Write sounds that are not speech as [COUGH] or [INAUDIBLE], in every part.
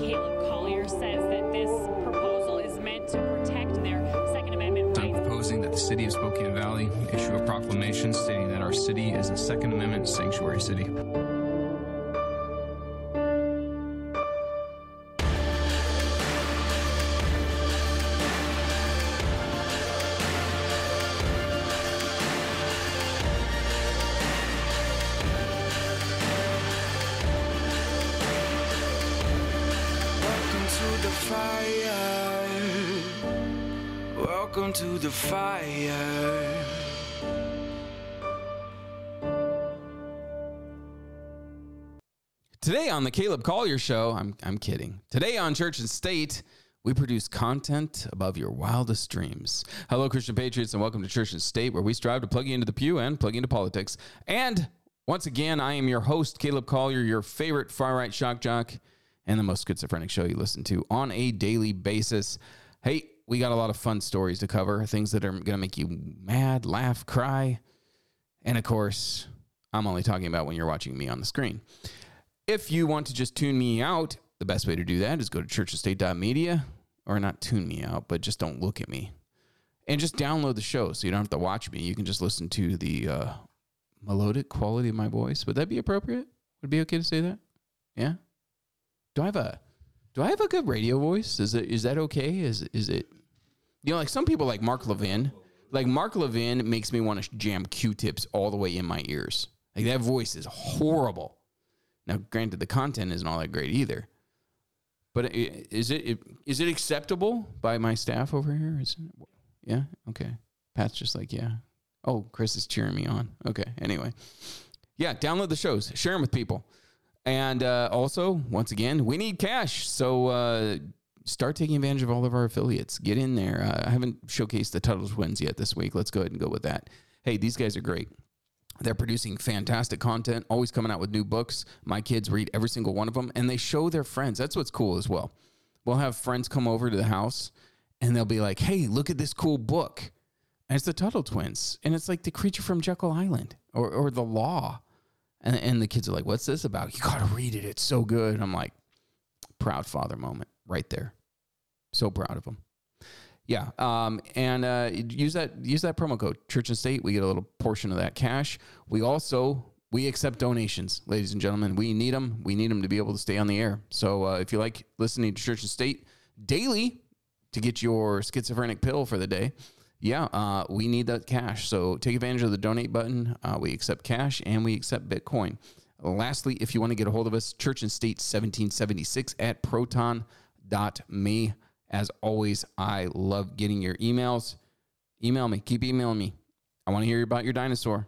Caleb Collier says that this proposal is meant to protect their Second Amendment I'm proposing that the city of Spokane Valley issue a proclamation stating that our city is a Second Amendment sanctuary city. The Caleb Collier Show, I'm, I'm kidding. Today on Church and State, we produce content above your wildest dreams. Hello, Christian Patriots, and welcome to Church and State, where we strive to plug you into the pew and plug you into politics. And once again, I am your host, Caleb Collier, your favorite far right shock jock, and the most schizophrenic show you listen to on a daily basis. Hey, we got a lot of fun stories to cover, things that are going to make you mad, laugh, cry. And of course, I'm only talking about when you're watching me on the screen. If you want to just tune me out, the best way to do that is go to churchestate.media or not tune me out, but just don't look at me. And just download the show so you don't have to watch me. You can just listen to the uh, melodic quality of my voice. Would that be appropriate? Would it be okay to say that? Yeah? Do I have a do I have a good radio voice? Is it is that okay? Is is it you know, like some people like Mark Levin. Like Mark Levin makes me want to jam Q-tips all the way in my ears. Like that voice is horrible. Now, granted, the content isn't all that great either. But is it is it acceptable by my staff over here? Is it, yeah, okay. Pat's just like, yeah. Oh, Chris is cheering me on. Okay. Anyway, yeah. Download the shows, share them with people, and uh, also, once again, we need cash. So uh, start taking advantage of all of our affiliates. Get in there. Uh, I haven't showcased the Tuttle Twins yet this week. Let's go ahead and go with that. Hey, these guys are great. They're producing fantastic content, always coming out with new books. My kids read every single one of them and they show their friends. That's what's cool as well. We'll have friends come over to the house and they'll be like, hey, look at this cool book. And it's the Tuttle Twins. And it's like the creature from Jekyll Island or, or the law. And, and the kids are like, what's this about? You got to read it. It's so good. And I'm like, proud father moment right there. So proud of them. Yeah, um, and uh, use that use that promo code Church and State. We get a little portion of that cash. We also we accept donations, ladies and gentlemen. We need them. We need them to be able to stay on the air. So uh, if you like listening to Church and State daily to get your schizophrenic pill for the day, yeah, uh, we need that cash. So take advantage of the donate button. Uh, we accept cash and we accept Bitcoin. Lastly, if you want to get a hold of us, Church and State 1776 at proton.me. As always, I love getting your emails. Email me. Keep emailing me. I want to hear about your dinosaur.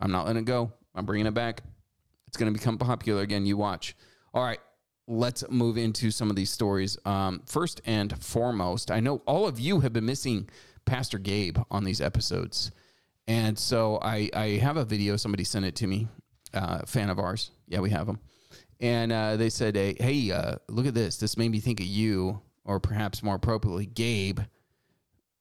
I'm not letting it go. I'm bringing it back. It's going to become popular again. You watch. All right. Let's move into some of these stories. Um, first and foremost, I know all of you have been missing Pastor Gabe on these episodes. And so I, I have a video. Somebody sent it to me, uh, fan of ours. Yeah, we have them. And uh, they said, hey, hey uh, look at this. This made me think of you, or perhaps more appropriately, Gabe,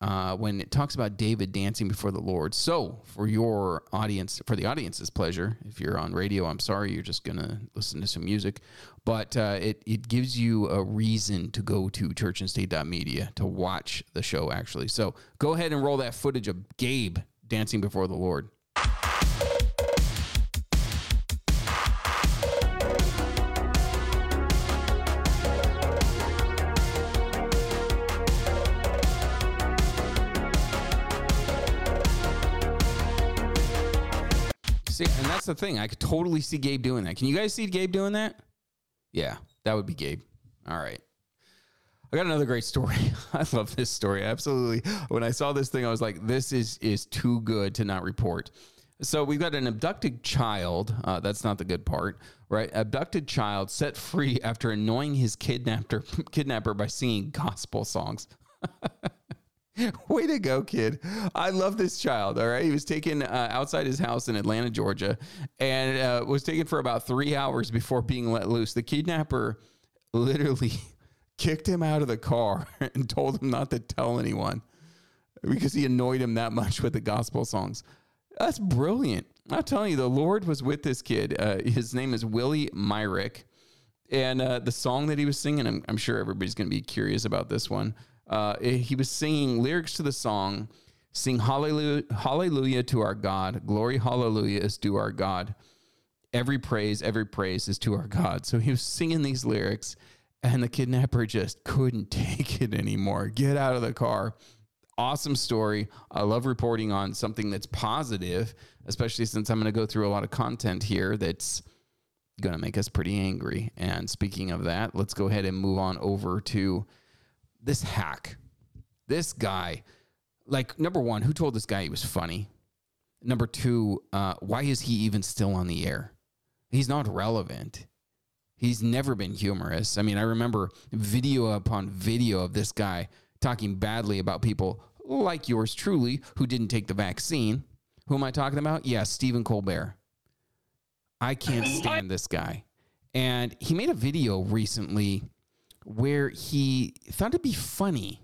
uh, when it talks about David dancing before the Lord. So, for your audience, for the audience's pleasure, if you're on radio, I'm sorry, you're just going to listen to some music. But uh, it, it gives you a reason to go to churchandstate.media to watch the show, actually. So, go ahead and roll that footage of Gabe dancing before the Lord. The thing. I could totally see Gabe doing that. Can you guys see Gabe doing that? Yeah, that would be Gabe. All right. I got another great story. [LAUGHS] I love this story. Absolutely. When I saw this thing, I was like, this is is too good to not report. So we've got an abducted child. Uh, that's not the good part, right? Abducted child set free after annoying his kidnapper [LAUGHS] kidnapper by singing gospel songs. [LAUGHS] [LAUGHS] Way to go, kid. I love this child. All right. He was taken uh, outside his house in Atlanta, Georgia, and uh, was taken for about three hours before being let loose. The kidnapper literally [LAUGHS] kicked him out of the car [LAUGHS] and told him not to tell anyone because he annoyed him that much with the gospel songs. That's brilliant. I'm telling you, the Lord was with this kid. Uh, his name is Willie Myrick And uh, the song that he was singing, I'm, I'm sure everybody's going to be curious about this one. Uh, he was singing lyrics to the song, sing hallelujah, hallelujah to our God. Glory, hallelujah is to our God. Every praise, every praise is to our God. So he was singing these lyrics, and the kidnapper just couldn't [LAUGHS] take it anymore. Get out of the car. Awesome story. I love reporting on something that's positive, especially since I'm going to go through a lot of content here that's going to make us pretty angry. And speaking of that, let's go ahead and move on over to this hack. This guy, like, number one, who told this guy he was funny? Number two, uh, why is he even still on the air? He's not relevant. He's never been humorous. I mean, I remember video upon video of this guy talking badly about people like yours truly who didn't take the vaccine. Who am I talking about? Yes, yeah, Stephen Colbert. I can't [LAUGHS] stand this guy. And he made a video recently where he thought it'd be funny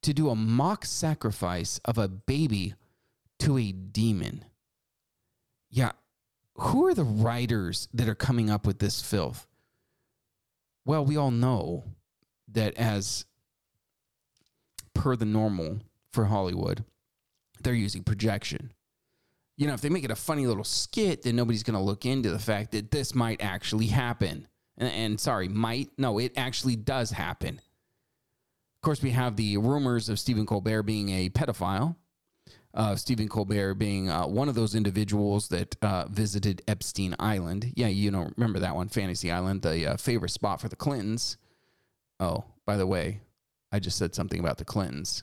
to do a mock sacrifice of a baby to a demon. Yeah, who are the writers that are coming up with this filth? Well, we all know that as per the normal for Hollywood, they're using projection. You know, if they make it a funny little skit, then nobody's going to look into the fact that this might actually happen. And, and, sorry, might? No, it actually does happen. Of course, we have the rumors of Stephen Colbert being a pedophile uh, Stephen Colbert being uh, one of those individuals that uh, visited Epstein Island. Yeah, you know, remember that one, Fantasy Island, the uh, favorite spot for the Clintons. Oh, by the way, I just said something about the Clintons.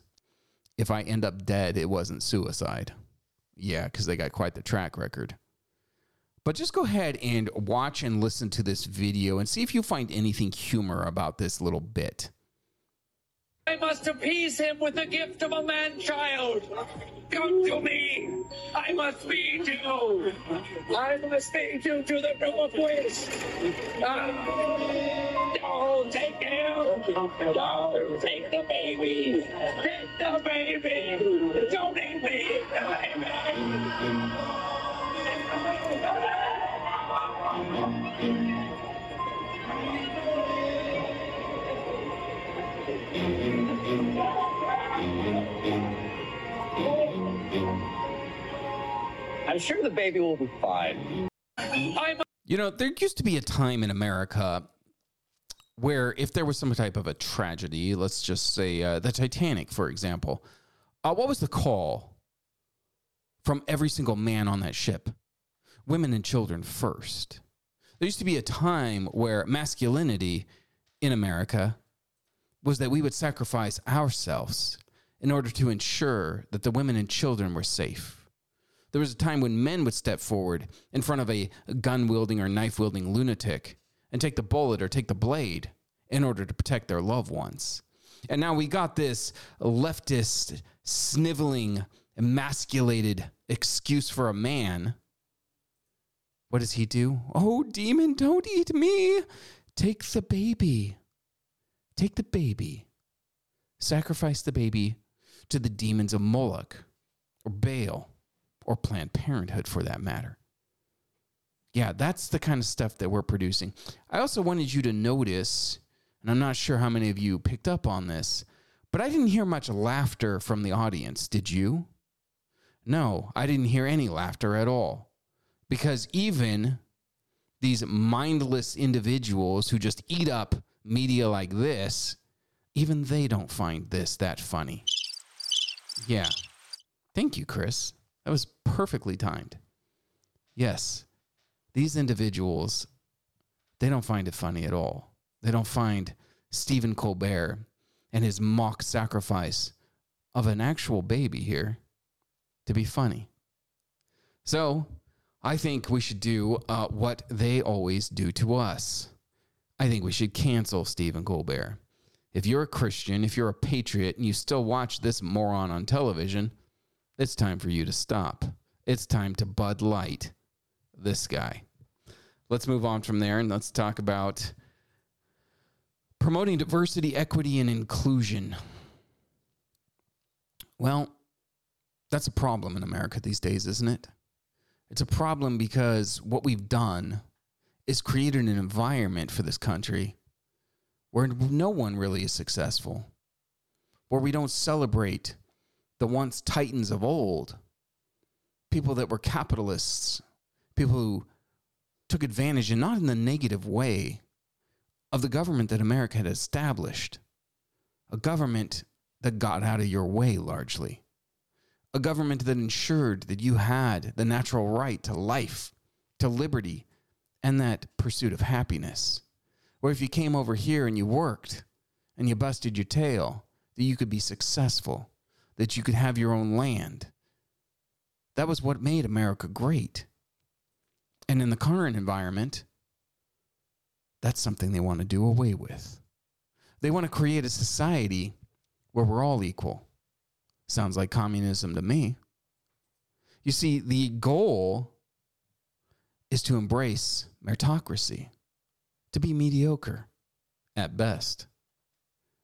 If I end up dead, it wasn't suicide. Yeah, because they got quite the track record. But just go ahead and watch and listen to this video and see if you find anything humor about this little bit. I must appease him with the gift of a man child. Come to me. I must feed you. I must feed you to the room of wish. Uh, don't take him. Don't take the baby. Take the baby. Don't eat me. I'm sure the baby will be fine. You know, there used to be a time in America where if there was some type of a tragedy, let's just say uh, the Titanic, for example, uh, what was the call from every single man on that ship? Women and children first. There used to be a time where masculinity in America was that we would sacrifice ourselves in order to ensure that the women and children were safe. There was a time when men would step forward in front of a gun wielding or knife wielding lunatic and take the bullet or take the blade in order to protect their loved ones. And now we got this leftist, sniveling, emasculated excuse for a man. What does he do? Oh, demon, don't eat me. Take the baby. Take the baby. Sacrifice the baby to the demons of Moloch or Baal or Planned Parenthood for that matter. Yeah, that's the kind of stuff that we're producing. I also wanted you to notice, and I'm not sure how many of you picked up on this, but I didn't hear much laughter from the audience. Did you? No, I didn't hear any laughter at all. Because even these mindless individuals who just eat up media like this, even they don't find this that funny. Yeah. Thank you, Chris. That was perfectly timed. Yes, these individuals, they don't find it funny at all. They don't find Stephen Colbert and his mock sacrifice of an actual baby here to be funny. So, I think we should do uh, what they always do to us. I think we should cancel Stephen Colbert. If you're a Christian, if you're a patriot, and you still watch this moron on television, it's time for you to stop. It's time to Bud Light this guy. Let's move on from there and let's talk about promoting diversity, equity, and inclusion. Well, that's a problem in America these days, isn't it? It's a problem because what we've done is created an environment for this country where no one really is successful, where we don't celebrate the once titans of old, people that were capitalists, people who took advantage, and not in the negative way, of the government that America had established. A government that got out of your way largely. A government that ensured that you had the natural right to life, to liberty, and that pursuit of happiness. Or if you came over here and you worked and you busted your tail, that you could be successful, that you could have your own land. That was what made America great. And in the current environment, that's something they want to do away with. They want to create a society where we're all equal. Sounds like communism to me. You see, the goal is to embrace meritocracy, to be mediocre at best.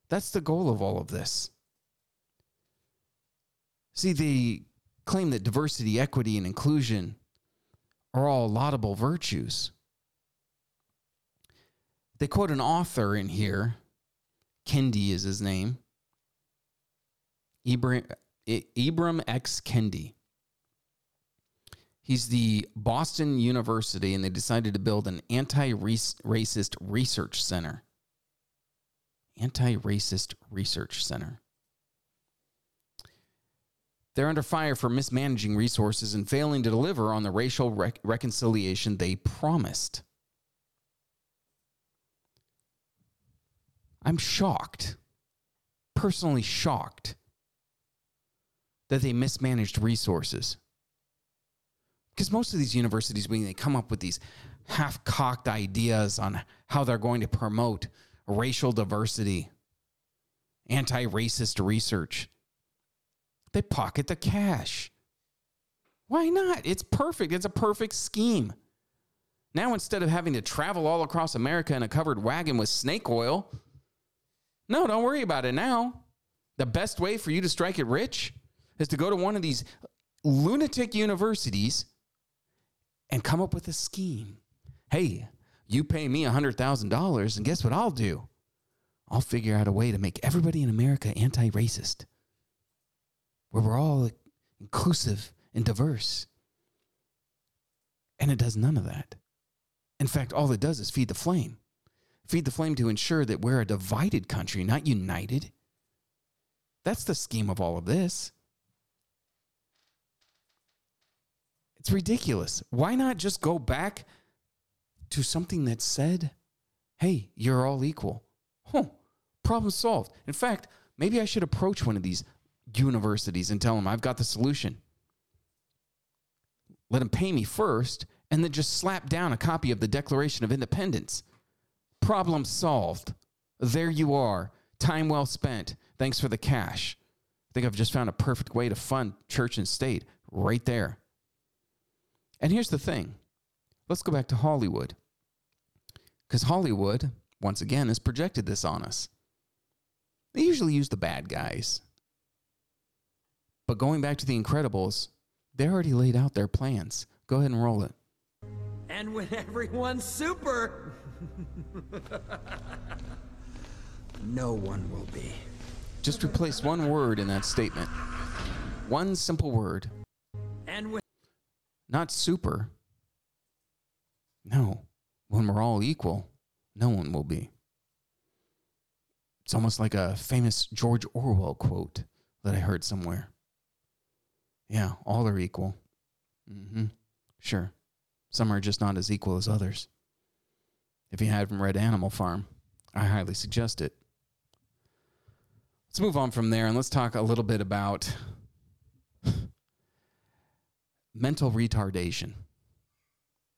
That's the goal of all of this. See, they claim that diversity, equity, and inclusion are all laudable virtues. They quote an author in here, Kendi is his name, Ibram, Ibram X. Kendi. He's the Boston University, and they decided to build an anti racist research center. Anti racist research center. They're under fire for mismanaging resources and failing to deliver on the racial rec- reconciliation they promised. I'm shocked, personally shocked, that they mismanaged resources. Because most of these universities, when they come up with these half cocked ideas on how they're going to promote racial diversity, anti racist research, they pocket the cash. Why not? It's perfect. It's a perfect scheme. Now, instead of having to travel all across America in a covered wagon with snake oil, no, don't worry about it now. The best way for you to strike it rich is to go to one of these lunatic universities and come up with a scheme. Hey, you pay me $100,000, and guess what I'll do? I'll figure out a way to make everybody in America anti racist, where we're all inclusive and diverse. And it does none of that. In fact, all it does is feed the flame. Feed the flame to ensure that we're a divided country, not united. That's the scheme of all of this. It's ridiculous. Why not just go back to something that said, hey, you're all equal? Huh, problem solved. In fact, maybe I should approach one of these universities and tell them I've got the solution. Let them pay me first and then just slap down a copy of the Declaration of Independence. Problem solved. There you are. Time well spent. Thanks for the cash. I think I've just found a perfect way to fund church and state right there. And here's the thing let's go back to Hollywood. Because Hollywood, once again, has projected this on us. They usually use the bad guys. But going back to the Incredibles, they already laid out their plans. Go ahead and roll it. And when [LAUGHS] everyone's super, no one will be. Just replace one word in that statement. One simple word. And when not super. No, when we're all equal, no one will be. It's almost like a famous George Orwell quote that I heard somewhere. Yeah, all are equal. Mm-hmm. Sure. Some are just not as equal as others. If you haven't read Animal Farm, I highly suggest it. Let's move on from there and let's talk a little bit about [SIGHS] mental retardation.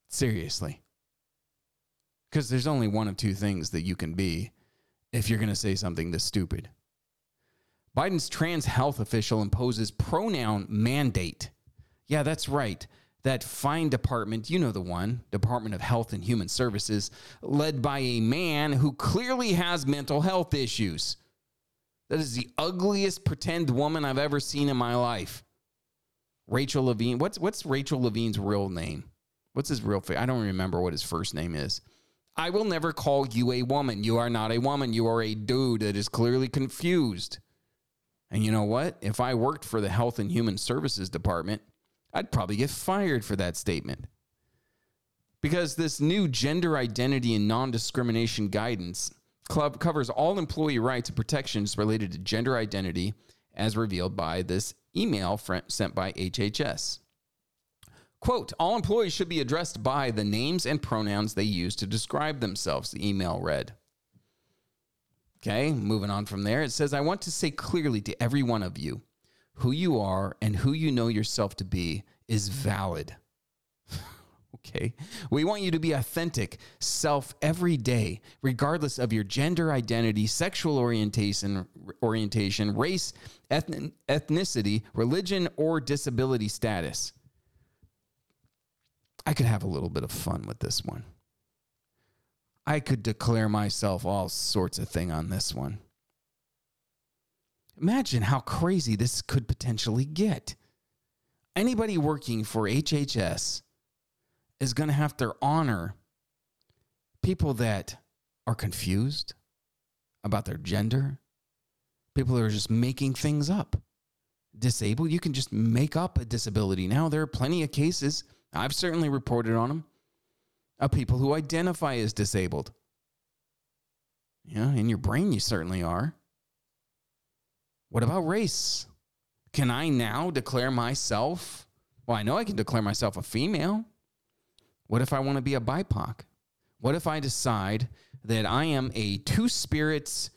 Seriously. Because there's only one of two things that you can be if you're going to say something this stupid. Biden's trans health official imposes pronoun mandate. Yeah, that's right. That fine department, you know the one, Department of Health and Human Services, led by a man who clearly has mental health issues. That is the ugliest pretend woman I've ever seen in my life. Rachel Levine. What's what's Rachel Levine's real name? What's his real face? I don't remember what his first name is. I will never call you a woman. You are not a woman. You are a dude that is clearly confused. And you know what? If I worked for the Health and Human Services Department, I'd probably get fired for that statement. Because this new gender identity and non discrimination guidance club covers all employee rights and protections related to gender identity as revealed by this email sent by HHS. Quote, all employees should be addressed by the names and pronouns they use to describe themselves, the email read. Okay, moving on from there. It says, I want to say clearly to every one of you who you are and who you know yourself to be is valid. [LAUGHS] okay. We want you to be authentic self every day, regardless of your gender identity, sexual orientation, orientation race, ethn- ethnicity, religion, or disability status. I could have a little bit of fun with this one. I could declare myself all sorts of thing on this one. Imagine how crazy this could potentially get. Anybody working for HHS is going to have to honor people that are confused about their gender, people that are just making things up. Disabled, you can just make up a disability now. There are plenty of cases, I've certainly reported on them, of people who identify as disabled. Yeah, in your brain, you certainly are. What about race? Can I now declare myself? Well, I know I can declare myself a female. What if I want to be a BIPOC? What if I decide that I am a two spirits,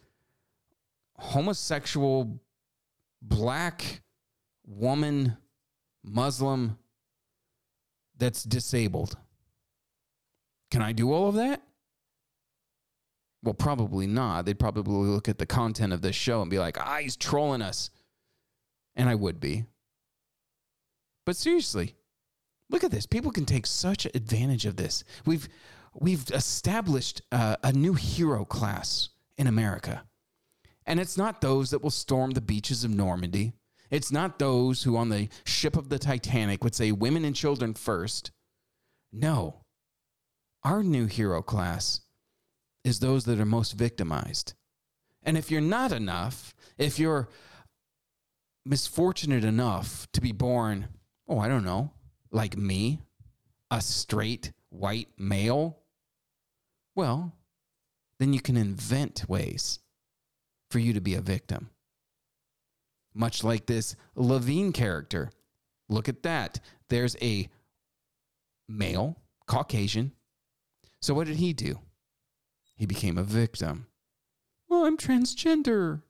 homosexual, black woman, Muslim that's disabled? Can I do all of that? Well, probably not. They'd probably look at the content of this show and be like, ah, he's trolling us. And I would be. But seriously, look at this. People can take such advantage of this. We've we've established uh, a new hero class in America. And it's not those that will storm the beaches of Normandy. It's not those who on the ship of the Titanic would say women and children first. No. Our new hero class is those that are most victimized. And if you're not enough, if you're misfortunate enough to be born, oh, I don't know, like me, a straight white male, well, then you can invent ways for you to be a victim. Much like this Levine character. Look at that. There's a male, Caucasian. So what did he do? He became a victim. Oh, I'm transgender.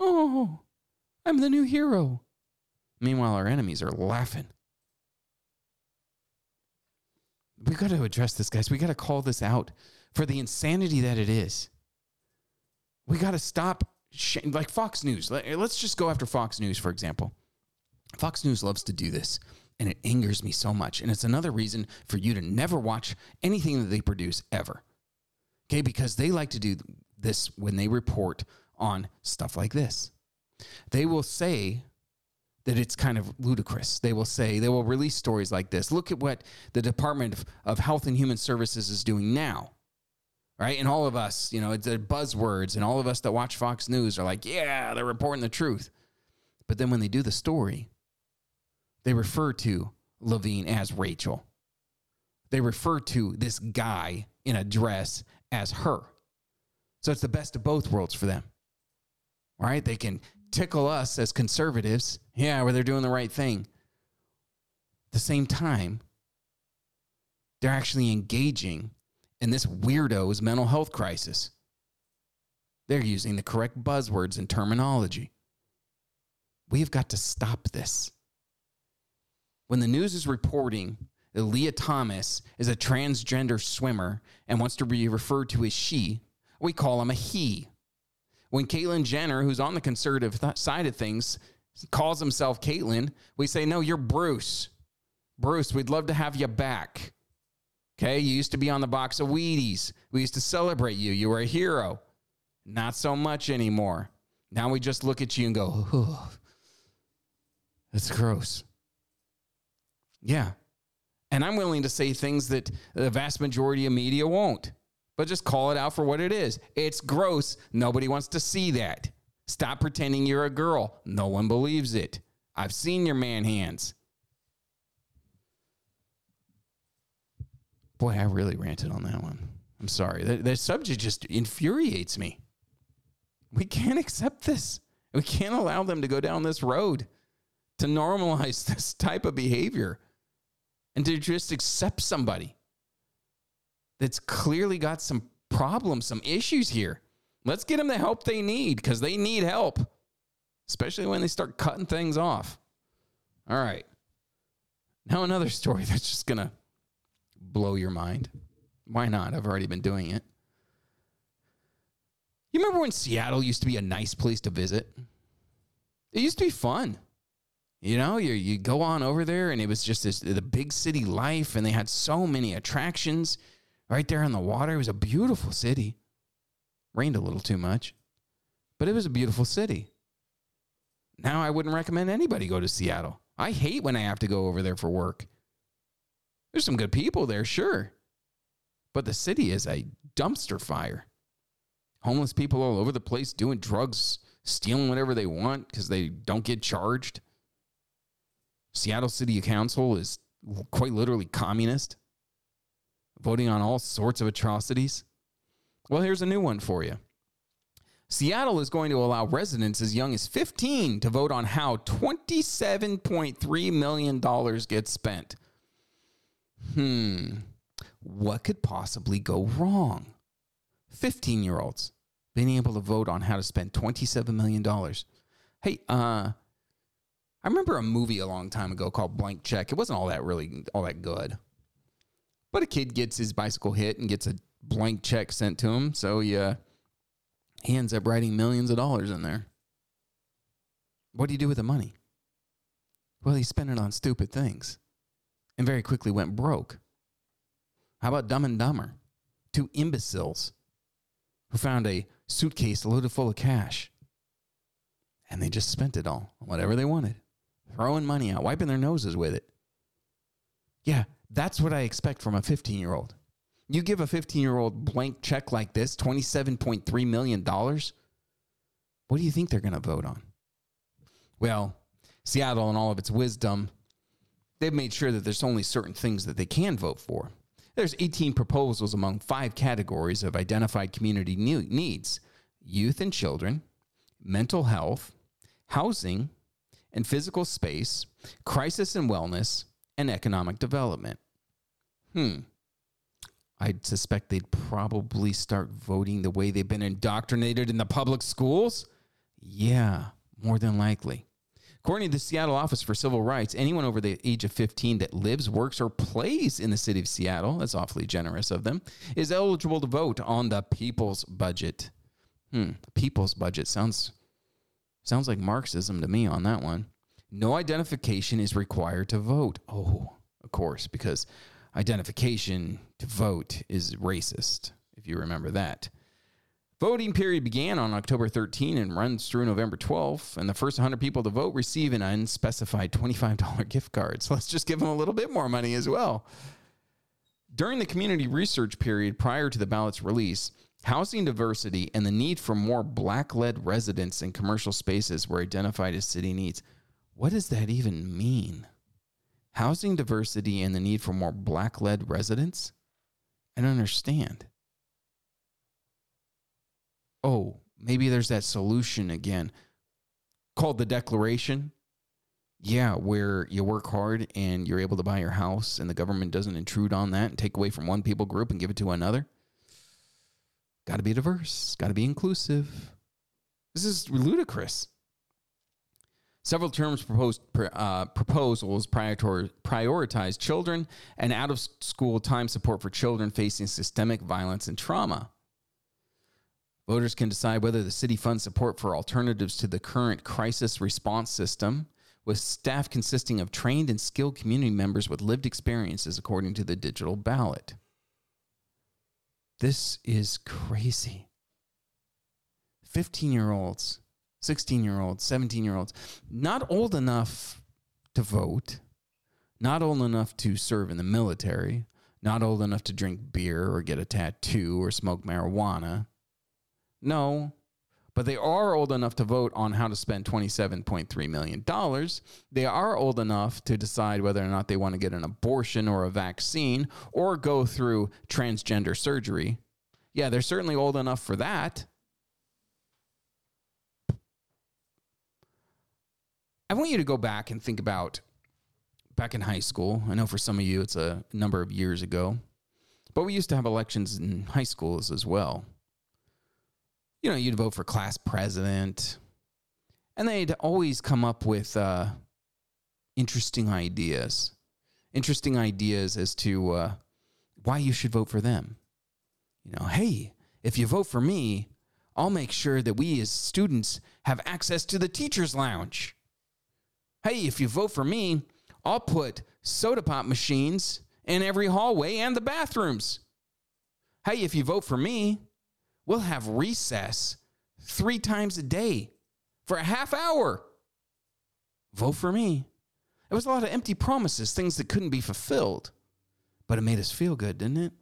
Oh, I'm the new hero. Meanwhile, our enemies are laughing. We got to address this, guys. We got to call this out for the insanity that it is. We got to stop, sh- like Fox News. Let- Let's just go after Fox News, for example. Fox News loves to do this, and it angers me so much. And it's another reason for you to never watch anything that they produce ever. Okay, because they like to do this when they report on stuff like this. They will say that it's kind of ludicrous. They will say, they will release stories like this. Look at what the Department of, Health and Human Services is doing now. Right. And all of us, you know, it's the buzzwords, and all of us that watch Fox News are like, yeah, they're reporting the truth. But then when they do the story, they refer to Levine as Rachel. They refer to this guy in a dress as her. So it's the best of both worlds for them. All right. They can tickle us as conservatives. Yeah, where they're doing the right thing. At the same time, they're actually engaging in this weirdo's mental health crisis. They're using the correct buzzwords and terminology. We've got to stop this. When the news is reporting that Lia Thomas is a transgender swimmer and wants to be referred to as she, we call him a he. When Caitlyn Jenner, who's on the conservative th- side of things, calls himself Caitlyn, we say, no, you're Bruce. Bruce, we'd love to have you back. Okay, you used to be on the box of Wheaties. We used to celebrate you. You were a hero. Not so much anymore. Now we just look at you and go, oh, that's gross. Yeah. And I'm willing to say things that the vast majority of media won't. But just call it out for what it is. It's gross. Nobody wants to see that. Stop pretending you're a girl. No one believes it. I've seen your man hands. Boy, I really ranted on that one. I'm sorry. The subject just infuriates me. We can't accept this. We can't allow them to go down this road to normalize [LAUGHS] this type of behavior and to just accept somebody that's clearly got some problems, some issues here. Let's get them the help they need because they need help, especially when they start cutting things off. All right. Now, another story [LAUGHS] that's just going to blow your mind. Why not? I've already been doing it. You remember when Seattle used to be a nice place to visit? It used to be fun. You know, you you go on over there and it was just this the big city life and they had so many attractions right there on the water. It was a beautiful city. Rained a little too much, but it was a beautiful city. Now I wouldn't recommend anybody go to Seattle. I hate when I have to go over there for work. There's some good people there, sure. But the city is a dumpster fire. Homeless people all over the place doing drugs, stealing whatever they want because they don't get charged. Seattle City Council is quite literally communist, voting on all sorts of atrocities. Well, here's a new one for you. Seattle is going to allow residents as young as 15 to vote on how $27.3 million gets spent. Hmm, what could possibly go wrong? 15 year olds being able to vote on how to spend $27 million. Hey, uh, I remember a movie a long time ago called Blank Check. It wasn't all that really all that good. But a kid gets his bicycle hit and gets a blank check sent to him, so he, he ends up writing millions of dollars in there. What do you do with the money? Well, he spent it on stupid things and very quickly went broke. How about Dumb and Dumber? Two imbeciles who found a suitcase loaded full of cash and they just spent it all on whatever they wanted, throwing money out, wiping their noses with it. Yeah, that's what I expect from a 15 year old. You give a 15 year old blank check like this, $27.3 million, what do you think they're going to vote on? Well, Seattle, in all of its wisdom, they've made sure that there's only certain things that they can vote for. There's 18 proposals among five categories of identified community needs youth and children, mental health, housing and physical space, crisis and wellness, and economic development. Hmm. I'd suspect they'd probably start voting the way they've been indoctrinated in the public schools. Yeah, more than likely. According to the Seattle Office for Civil Rights, anyone over the age of 15 that lives, works, or plays in the city of Seattle, that's awfully generous of them, is eligible to vote on the people's budget. Hmm, people's budget sounds sounds like Marxism to me on that one. No identification is required to vote. Oh, of course, because identification to vote is racist, if you remember that. Voting period began on October 13 and runs through November 12. And the first 100 people to vote receive an unspecified $25 [LAUGHS] gift card. So let's just give them a little bit more money as well. During the community research period prior to the ballot's release, housing diversity and the need for more black led residents in commercial spaces were identified as city needs. What does that even mean? Housing diversity and the need for more black led residents? I don't understand oh, maybe there's that solution again called the declaration. Yeah, where you work hard and you're able to buy your house and the government doesn't intrude on that and take away from one people group and give it to another. Got to be diverse, got to be inclusive. This is ludicrous. Several terms proposed uh, proposals prioritize children and out of school time support for children facing systemic violence and trauma. Voters can decide whether the city funds support for alternatives to the current crisis response system, with staff consisting of trained and skilled community members with lived experiences, according to the digital ballot. This is crazy. 15 year olds, 16 year olds, 17 year olds, not old enough to vote, not old enough to serve in the military, not old enough to drink beer or get a tattoo or smoke marijuana. No, but they are old enough to vote on how to spend $27.3 million. They are old enough to decide whether or not they want to get an abortion or a vaccine or go through transgender surgery. Yeah, they're certainly old enough for that. I want you to go back and think about back in high school. I know for some of you it's a number of years ago, but we used to have elections in high schools as well. You know, you'd vote for class president, and they'd always come up with uh, interesting ideas, interesting ideas as to uh, why you should vote for them. You know, hey, if you vote for me, I'll make sure that we as students have access to the teacher's lounge. Hey, if you vote for me, I'll put soda pop machines in every hallway and the bathrooms. Hey, if you vote for me, we'll have recess three times a day for a half hour. Vote for me. It was a lot of empty promises, things that couldn't be fulfilled, but it made us feel good, didn't it?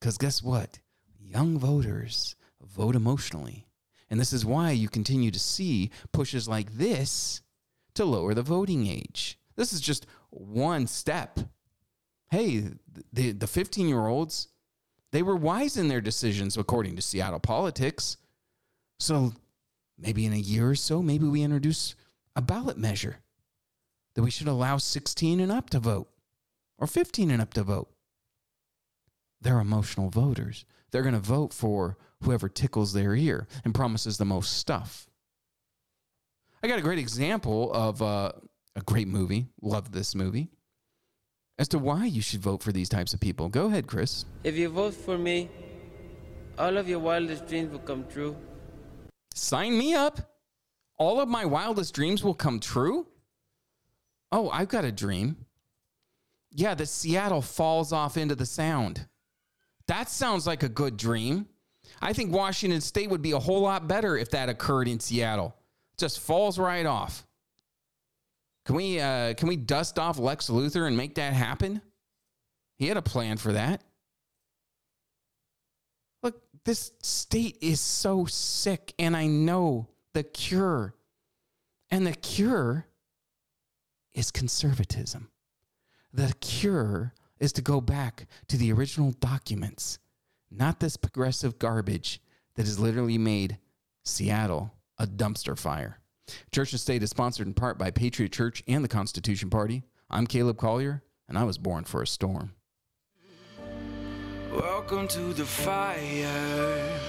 Because guess what? Young voters vote emotionally. And this is why you continue to see pushes like this to lower the voting age. This is just one step. Hey, the the 15 year olds, they were wise in their decisions according to Seattle politics. So maybe in a year or so, maybe we introduce a ballot measure that we should allow 16 and up to vote or 15 and up to vote. They're emotional voters. They're going to vote for whoever tickles their ear and promises the most stuff. I got a great example of uh, a great movie. Love this movie. As to why you should vote for these types of people. Go ahead, Chris. If you vote for me, all of your wildest dreams will come true. Sign me up. All of my wildest dreams will come true. Oh, I've got a dream. Yeah, the Seattle falls off into the sound. That sounds like a good dream. I think Washington State would be a whole lot better if that occurred in Seattle just falls right off. Can we uh, can we dust off Lex Luthor and make that happen? He had a plan for that. Look, this state is so sick, and I know the cure. And the cure is conservatism. The cure is to go back to the original documents, not this progressive garbage that has literally made Seattle a dumpster fire. Church and State is sponsored in part by Patriot Church and the Constitution Party. I'm Caleb Collier, and I was born for a storm. Welcome to the fire.